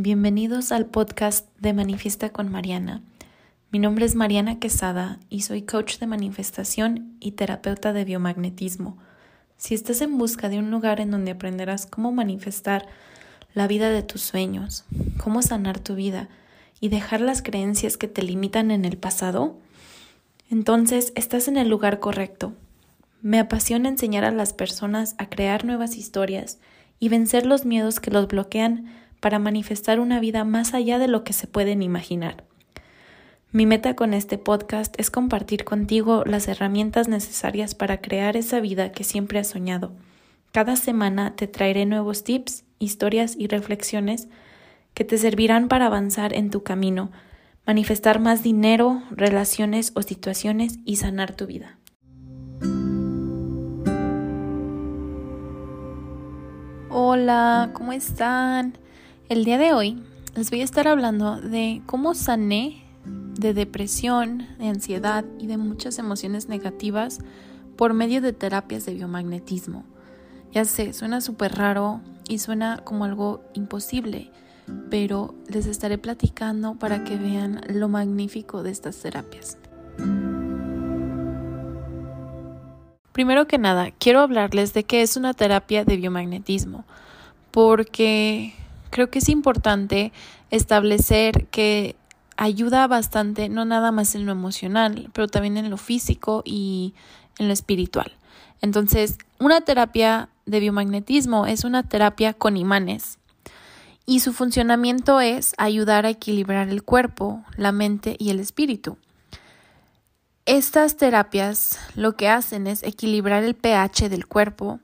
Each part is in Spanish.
Bienvenidos al podcast de Manifiesta con Mariana. Mi nombre es Mariana Quesada y soy coach de manifestación y terapeuta de biomagnetismo. Si estás en busca de un lugar en donde aprenderás cómo manifestar la vida de tus sueños, cómo sanar tu vida y dejar las creencias que te limitan en el pasado, entonces estás en el lugar correcto. Me apasiona enseñar a las personas a crear nuevas historias y vencer los miedos que los bloquean para manifestar una vida más allá de lo que se pueden imaginar. Mi meta con este podcast es compartir contigo las herramientas necesarias para crear esa vida que siempre has soñado. Cada semana te traeré nuevos tips, historias y reflexiones que te servirán para avanzar en tu camino, manifestar más dinero, relaciones o situaciones y sanar tu vida. Hola, ¿cómo están? El día de hoy les voy a estar hablando de cómo sané de depresión, de ansiedad y de muchas emociones negativas por medio de terapias de biomagnetismo. Ya sé, suena súper raro y suena como algo imposible, pero les estaré platicando para que vean lo magnífico de estas terapias. Primero que nada, quiero hablarles de qué es una terapia de biomagnetismo, porque creo que es importante establecer que ayuda bastante, no nada más en lo emocional, pero también en lo físico y en lo espiritual. Entonces, una terapia de biomagnetismo es una terapia con imanes y su funcionamiento es ayudar a equilibrar el cuerpo, la mente y el espíritu. Estas terapias lo que hacen es equilibrar el pH del cuerpo,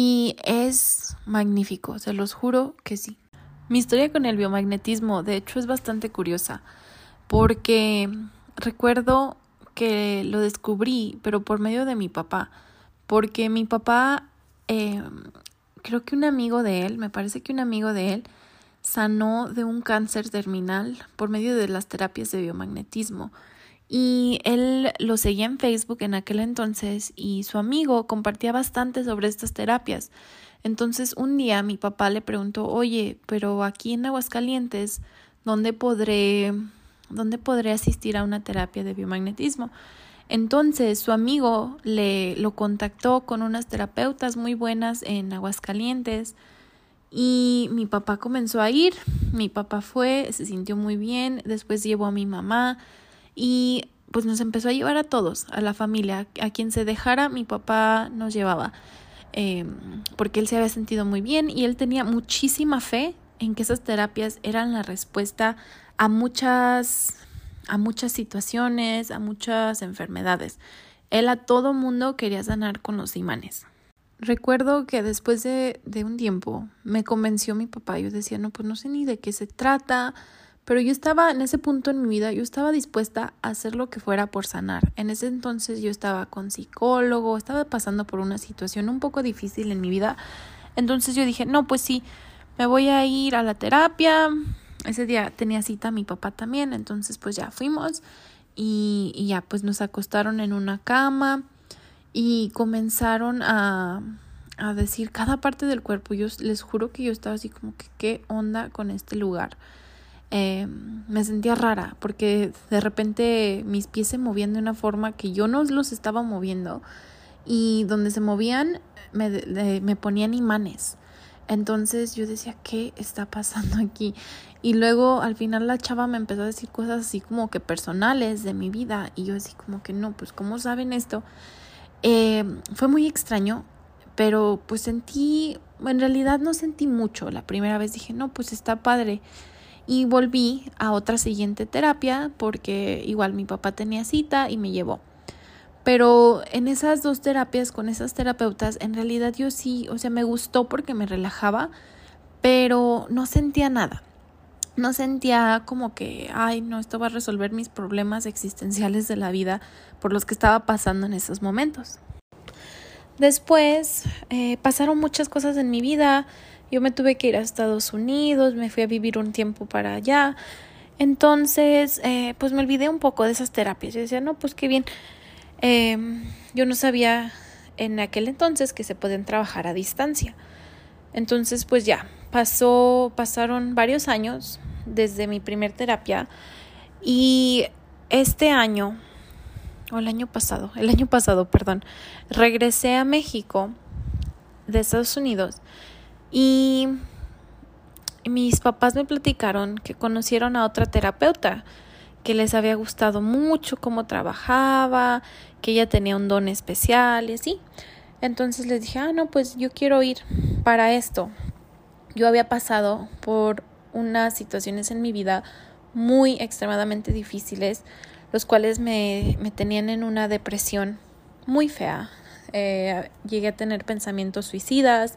y es magnífico, se los juro que sí. Mi historia con el biomagnetismo, de hecho, es bastante curiosa, porque recuerdo que lo descubrí, pero por medio de mi papá, porque mi papá, eh, creo que un amigo de él, me parece que un amigo de él, sanó de un cáncer terminal por medio de las terapias de biomagnetismo. Y él lo seguía en Facebook en aquel entonces y su amigo compartía bastante sobre estas terapias. Entonces un día mi papá le preguntó, oye, pero aquí en Aguascalientes, ¿dónde podré, dónde podré asistir a una terapia de biomagnetismo? Entonces su amigo le lo contactó con unas terapeutas muy buenas en Aguascalientes y mi papá comenzó a ir, mi papá fue, se sintió muy bien, después llevó a mi mamá, y pues nos empezó a llevar a todos, a la familia, a quien se dejara, mi papá nos llevaba, em, porque él se había sentido muy bien y él tenía muchísima fe en que esas terapias eran la respuesta a muchas, a muchas situaciones, a muchas enfermedades. Él a todo mundo quería sanar con los imanes. Recuerdo que después de, de un tiempo me convenció mi papá, yo decía, no, pues no sé ni de qué se trata, pero yo estaba en ese punto en mi vida, yo estaba dispuesta a hacer lo que fuera por sanar. En ese entonces yo estaba con psicólogo, estaba pasando por una situación un poco difícil en mi vida. Entonces yo dije, no, pues sí, me voy a ir a la terapia. Ese día tenía cita mi papá también, entonces pues ya fuimos y, y ya pues nos acostaron en una cama y comenzaron a, a decir cada parte del cuerpo. Yo les juro que yo estaba así como que qué onda con este lugar. Eh, me sentía rara porque de repente mis pies se movían de una forma que yo no los estaba moviendo y donde se movían me, me ponían imanes. Entonces yo decía, ¿qué está pasando aquí? Y luego al final la chava me empezó a decir cosas así como que personales de mi vida y yo así como que no, pues ¿cómo saben esto? Eh, fue muy extraño, pero pues sentí, en realidad no sentí mucho. La primera vez dije, no, pues está padre y volví a otra siguiente terapia porque igual mi papá tenía cita y me llevó. Pero en esas dos terapias con esas terapeutas, en realidad yo sí, o sea, me gustó porque me relajaba, pero no sentía nada. No sentía como que, ay, no, esto va a resolver mis problemas existenciales de la vida por los que estaba pasando en esos momentos. Después eh, pasaron muchas cosas en mi vida, yo me tuve que ir a Estados Unidos, me fui a vivir un tiempo para allá. Entonces, eh, pues me olvidé un poco de esas terapias. Yo decía, no, pues qué bien. Em, yo no sabía en aquel entonces que se pueden trabajar a distancia. Entonces, pues ya, pasó, pasaron varios años desde mi primer terapia y este año, o el año pasado, el año pasado, perdón, regresé a México de Estados Unidos y mis papás me platicaron que conocieron a otra terapeuta que les había gustado mucho cómo trabajaba, que ella tenía un don especial y así. Entonces les dije, ah, no, pues yo quiero ir para esto. Yo había pasado por unas situaciones en mi vida muy extremadamente difíciles, los cuales me, me tenían en una depresión muy fea. Eh, llegué a tener pensamientos suicidas,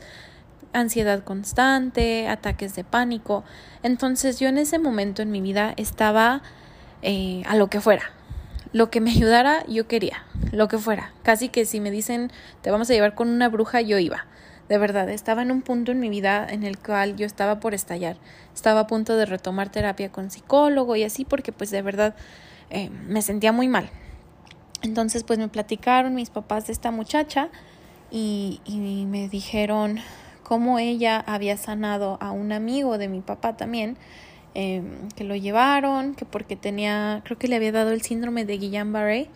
ansiedad constante, ataques de pánico. Entonces yo en ese momento en mi vida estaba eh, a lo que fuera. Lo que me ayudara, yo quería, lo que fuera. Casi que si me dicen, te vamos a llevar con una bruja, yo iba. De verdad, estaba en un punto en mi vida en el cual yo estaba por estallar. Estaba a punto de retomar terapia con psicólogo y así porque pues de verdad eh, me sentía muy mal. Entonces pues me platicaron mis papás de esta muchacha y, y me dijeron cómo ella había sanado a un amigo de mi papá también Em, que lo llevaron, que porque tenía, creo que le había dado el síndrome de Guillain-Barré,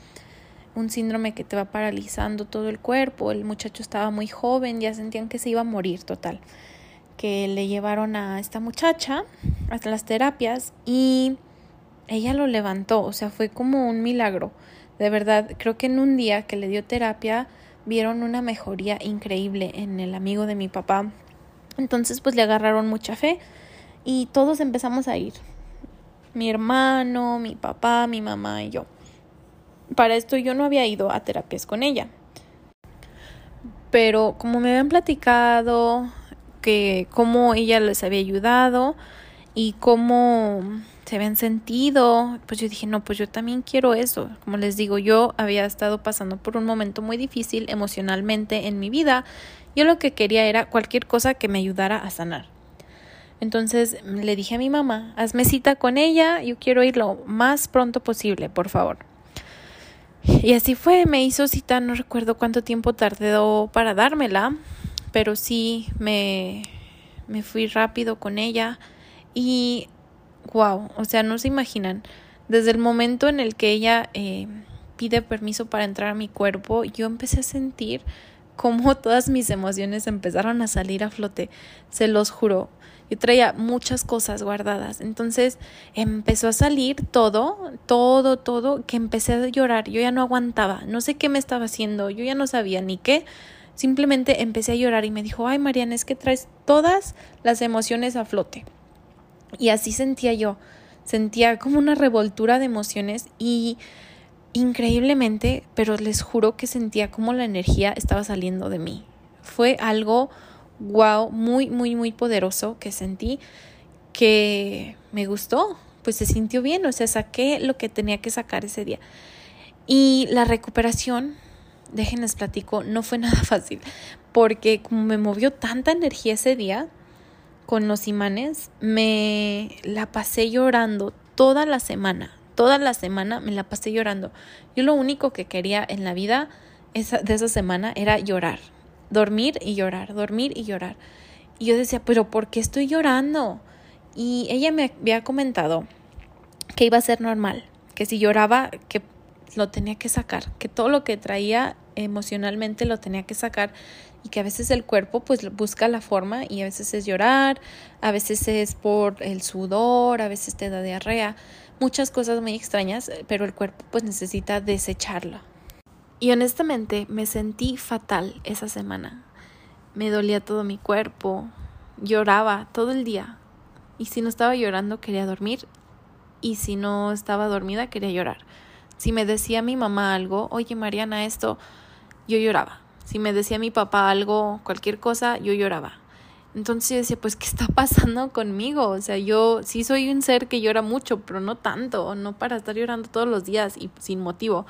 un síndrome que te va paralizando todo el cuerpo, el muchacho estaba muy joven, ya sentían que se iba a morir total, que le llevaron a esta muchacha hasta las terapias y ella lo levantó, o sea, fue como un milagro, de verdad, creo que en un día que le dio terapia vieron una mejoría increíble en el amigo de mi papá, entonces pues le agarraron mucha fe, y todos empezamos a ir. Mi hermano, mi papá, mi mamá y yo. Para esto yo no había ido a terapias con ella. Pero como me habían platicado que cómo ella les había ayudado y cómo se habían sentido, pues yo dije, no, pues yo también quiero eso. Como les digo, yo había estado pasando por un momento muy difícil emocionalmente en mi vida. Yo lo que quería era cualquier cosa que me ayudara a sanar. Entonces le dije a mi mamá, hazme cita con ella, yo quiero ir lo más pronto posible, por favor. Y así fue, me hizo cita, no recuerdo cuánto tiempo tardó para dármela, pero sí me, me fui rápido con ella y wow, o sea, no se imaginan, desde el momento en el que ella eh, pide permiso para entrar a mi cuerpo, yo empecé a sentir como todas mis emociones empezaron a salir a flote, se los juro. Yo traía muchas cosas guardadas. Entonces empezó a salir todo, todo, todo, que empecé a llorar. Yo ya no aguantaba, no sé qué me estaba haciendo, yo ya no sabía ni qué. Simplemente empecé a llorar y me dijo, ay Mariana, es que traes todas las emociones a flote. Y así sentía yo, sentía como una revoltura de emociones y increíblemente, pero les juro que sentía como la energía estaba saliendo de mí. Fue algo wow, muy, muy, muy poderoso que sentí que me gustó, pues se sintió bien, o sea, saqué lo que tenía que sacar ese día. Y la recuperación, déjenles platico, no fue nada fácil, porque como me movió tanta energía ese día con los imanes, me la pasé llorando toda la semana, toda la semana me la pasé llorando. Yo lo único que quería en la vida esa, de esa semana era llorar, dormir y llorar, dormir y llorar. Y yo decía, pero ¿por qué estoy llorando? Y ella me había comentado que iba a ser normal, que si lloraba, que lo tenía que sacar, que todo lo que traía emocionalmente lo tenía que sacar y que a veces el cuerpo pues busca la forma y a veces es llorar, a veces es por el sudor, a veces te da diarrea, muchas cosas muy extrañas, pero el cuerpo pues necesita desecharlo. Y honestamente me sentí fatal esa semana. Me dolía todo mi cuerpo, lloraba todo el día. Y si no estaba llorando quería dormir y si no estaba dormida quería llorar. Si me decía mi mamá algo, oye Mariana, esto, yo lloraba. Si me decía mi papá algo, cualquier cosa, yo lloraba. Entonces yo decía, pues, ¿qué está pasando conmigo? O sea, yo sí soy un ser que llora mucho, pero no tanto, no para estar llorando todos los días y sin motivo.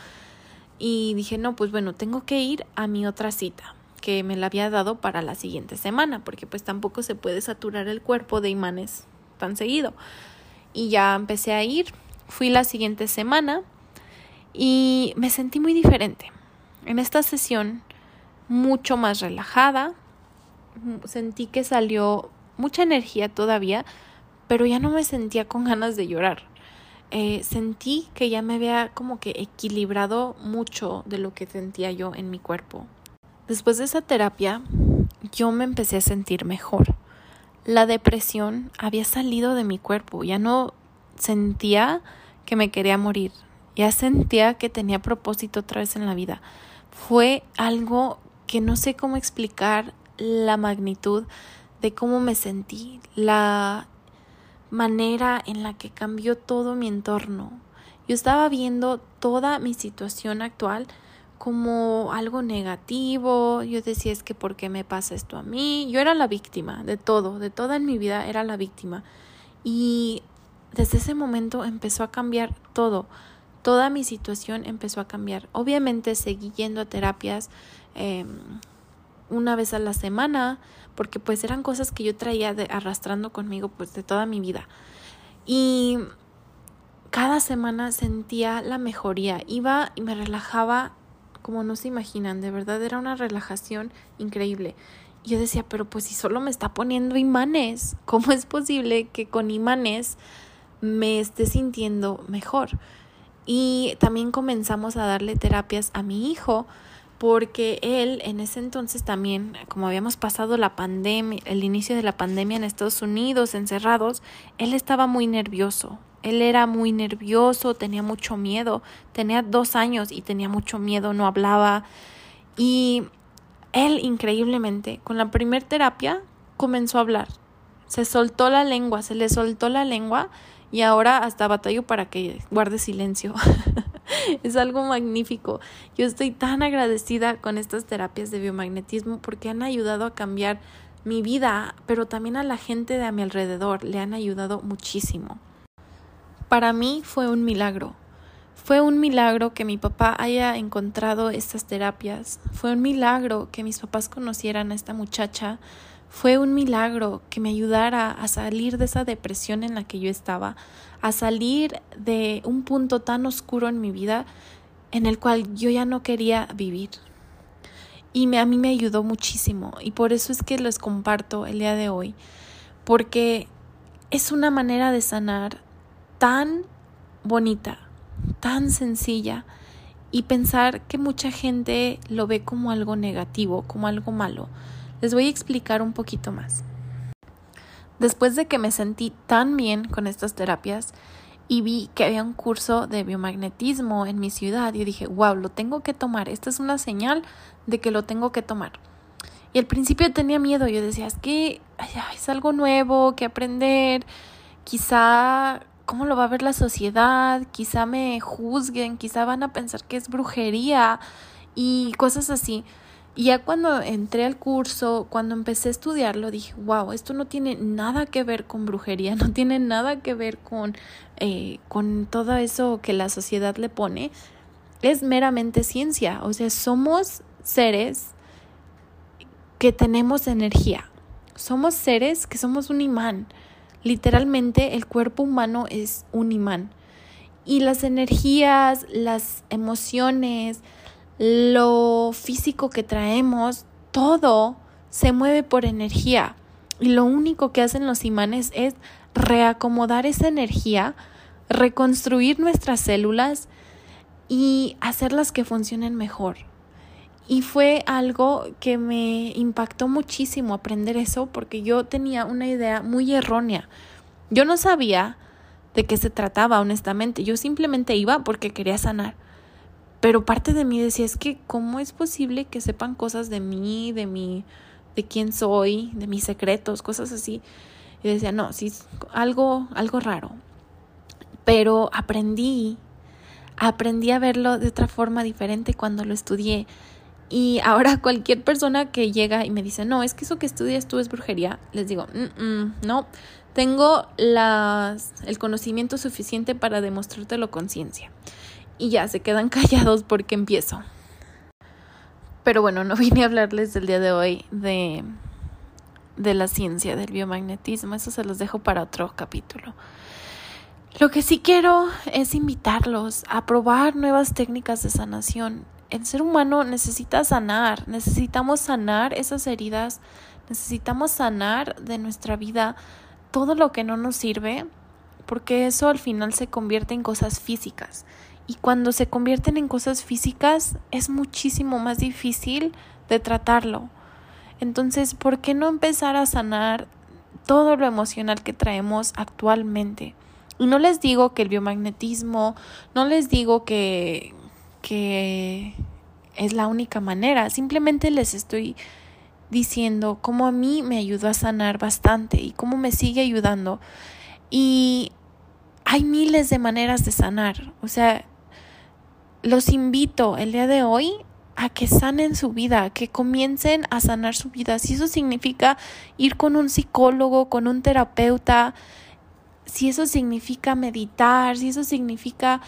Y dije, no, pues bueno, tengo que ir a mi otra cita que me la había dado para la siguiente semana, porque pues tampoco se puede saturar el cuerpo de imanes tan seguido. Y ya empecé a ir, fui la siguiente semana y me sentí muy diferente. En esta sesión, mucho más relajada, sentí que salió mucha energía todavía, pero ya no me sentía con ganas de llorar. Eh, sentí que ya me había como que equilibrado mucho de lo que sentía yo en mi cuerpo. Después de esa terapia, yo me empecé a sentir mejor. La depresión había salido de mi cuerpo, ya no sentía que me quería morir, ya sentía que tenía propósito otra vez en la vida. Fue algo que no sé cómo explicar la magnitud de cómo me sentí, la manera en la que cambió todo mi entorno. Yo estaba viendo toda mi situación actual como algo negativo. Yo decía, es que ¿por qué me pasa esto a mí? Yo era la víctima de todo, de toda en mi vida era la víctima. Y desde ese momento empezó a cambiar todo. Toda mi situación empezó a cambiar. Obviamente seguí yendo a terapias em, una vez a la semana, porque pues eran cosas que yo traía de, arrastrando conmigo pues de toda mi vida. Y cada semana sentía la mejoría, iba y me relajaba como no se imaginan, de verdad era una relajación increíble. Yo decía, pero pues si solo me está poniendo imanes, ¿cómo es posible que con imanes me esté sintiendo mejor? Y también comenzamos a darle terapias a mi hijo porque él en ese entonces también, como habíamos pasado la pandemia, el inicio de la pandemia en Estados Unidos, encerrados, él estaba muy nervioso. Él era muy nervioso, tenía mucho miedo, tenía dos años y tenía mucho miedo, no hablaba. Y él, increíblemente, con la primer terapia, comenzó a hablar. Se soltó la lengua, se le soltó la lengua y ahora hasta batallo para que guarde silencio. es algo magnífico. Yo estoy tan agradecida con estas terapias de biomagnetismo porque han ayudado a cambiar mi vida, pero también a la gente de a mi alrededor le han ayudado muchísimo. Para mí fue un milagro. Fue un milagro que mi papá haya encontrado estas terapias. Fue un milagro que mis papás conocieran a esta muchacha. Fue un milagro que me ayudara a salir de esa depresión en la que yo estaba, a salir de un punto tan oscuro en mi vida en el cual yo ya no quería vivir. Y a mí me ayudó muchísimo y por eso es que les comparto el día de hoy, porque es una manera de sanar tan bonita, tan sencilla y pensar que mucha gente lo ve como algo negativo, como algo malo. Les voy a explicar un poquito más. Después de que me sentí tan bien con estas terapias y vi que había un curso de biomagnetismo en mi ciudad, y dije, wow, lo tengo que tomar. Esta es una señal de que lo tengo que tomar. Y al principio tenía miedo, yo decía, es que es algo nuevo que aprender, quizá cómo lo va a ver la sociedad, quizá me juzguen, quizá van a pensar que es brujería y cosas así. Y ya cuando entré al curso, cuando empecé a estudiarlo, dije, wow, esto no tiene nada que ver con brujería, no tiene nada que ver con, eh, con todo eso que la sociedad le pone. Es meramente ciencia, o sea, somos seres que tenemos energía, somos seres que somos un imán. Literalmente el cuerpo humano es un imán. Y las energías, las emociones, lo físico que traemos, todo se mueve por energía. Y lo único que hacen los imanes es reacomodar esa energía, reconstruir nuestras células y hacerlas que funcionen mejor. Y fue algo que me impactó muchísimo aprender eso porque yo tenía una idea muy errónea. Yo no sabía de qué se trataba, honestamente. Yo simplemente iba porque quería sanar. Pero parte de mí decía, es que ¿cómo es posible que sepan cosas de mí, de mí, de quién soy, de mis secretos, cosas así? Y decía, no, sí, algo, algo raro. Pero aprendí, aprendí a verlo de otra forma diferente cuando lo estudié. Y ahora cualquier persona que llega y me dice, no, es que eso que estudias tú es brujería, les digo, no, tengo las, el conocimiento suficiente para demostrártelo con ciencia y ya se quedan callados porque empiezo. Pero bueno, no vine a hablarles del día de hoy de, de la ciencia del biomagnetismo, eso se los dejo para otro capítulo. Lo que sí quiero es invitarlos a probar nuevas técnicas de sanación. El ser humano necesita sanar, necesitamos sanar esas heridas Necesitamos sanar de nuestra vida todo lo que no nos sirve, porque eso al final se convierte en cosas físicas. Y cuando se convierten en cosas físicas es muchísimo más difícil de tratarlo. Entonces, ¿por qué no empezar a sanar todo lo emocional que traemos actualmente? Y no les digo que el biomagnetismo, no les digo que, que es la única manera, simplemente les estoy diciendo cómo a mí me ayudó a sanar bastante y cómo me sigue ayudando. Y hay miles de maneras de sanar. O sea, los invito el día de hoy a que sanen su vida, que comiencen a sanar su vida. Si eso significa ir con un psicólogo, con un terapeuta, si eso significa meditar, si eso significa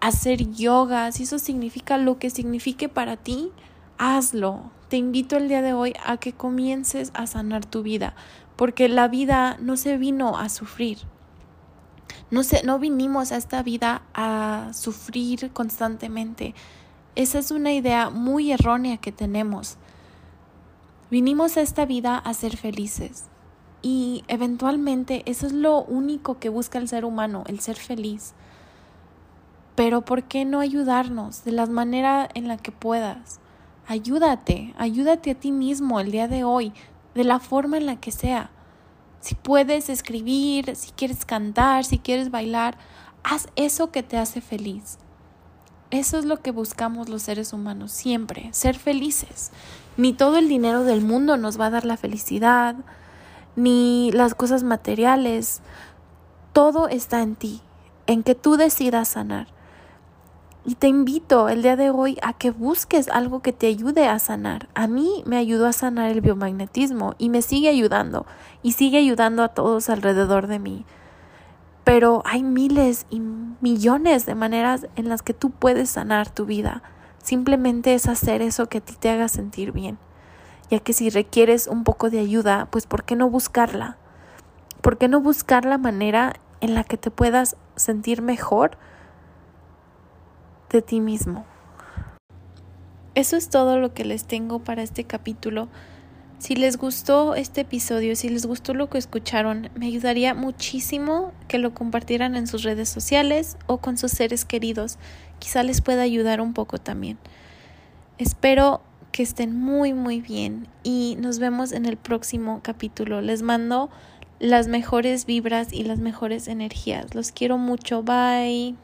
hacer yoga, si eso significa lo que signifique para ti, hazlo. Te invito el día de hoy a que comiences a sanar tu vida, porque la vida no se vino a sufrir. No, no vinimos a esta vida a sufrir constantemente. Esa es una idea muy errónea que tenemos. Vinimos a esta vida a ser felices. Y eventualmente eso es lo único que busca el ser humano, el ser feliz. Pero ¿por qué no ayudarnos de la manera en la que puedas? Ayúdate, ayúdate a ti mismo el día de hoy, de la forma en la que sea. Si puedes escribir, si quieres cantar, si quieres bailar, haz eso que te hace feliz. Eso es lo que buscamos los seres humanos siempre, ser felices. Ni todo el dinero del mundo nos va a dar la felicidad, ni las cosas materiales. Todo está en ti, en que tú decidas sanar. Y te invito el día de hoy a que busques algo que te ayude a sanar. A mí me ayudó a sanar el biomagnetismo y me sigue ayudando y sigue ayudando a todos alrededor de mí. Pero hay miles y millones de maneras en las que tú puedes sanar tu vida. Simplemente es hacer eso que a ti te haga sentir bien ya que si requieres un poco de ayuda, pues ¿por qué no buscarla? ¿Por qué no buscar la manera en la que te puedas sentir mejor de ti mismo? Eso es todo lo que les tengo para este capítulo. Si les gustó este episodio, si les gustó lo que escucharon, me ayudaría muchísimo que lo compartieran en sus redes sociales o con sus seres queridos. Quizá les pueda ayudar un poco también. Espero que estén muy muy bien y nos vemos en el próximo capítulo. Les mando las mejores vibras y las mejores energías. Los quiero mucho. Bye.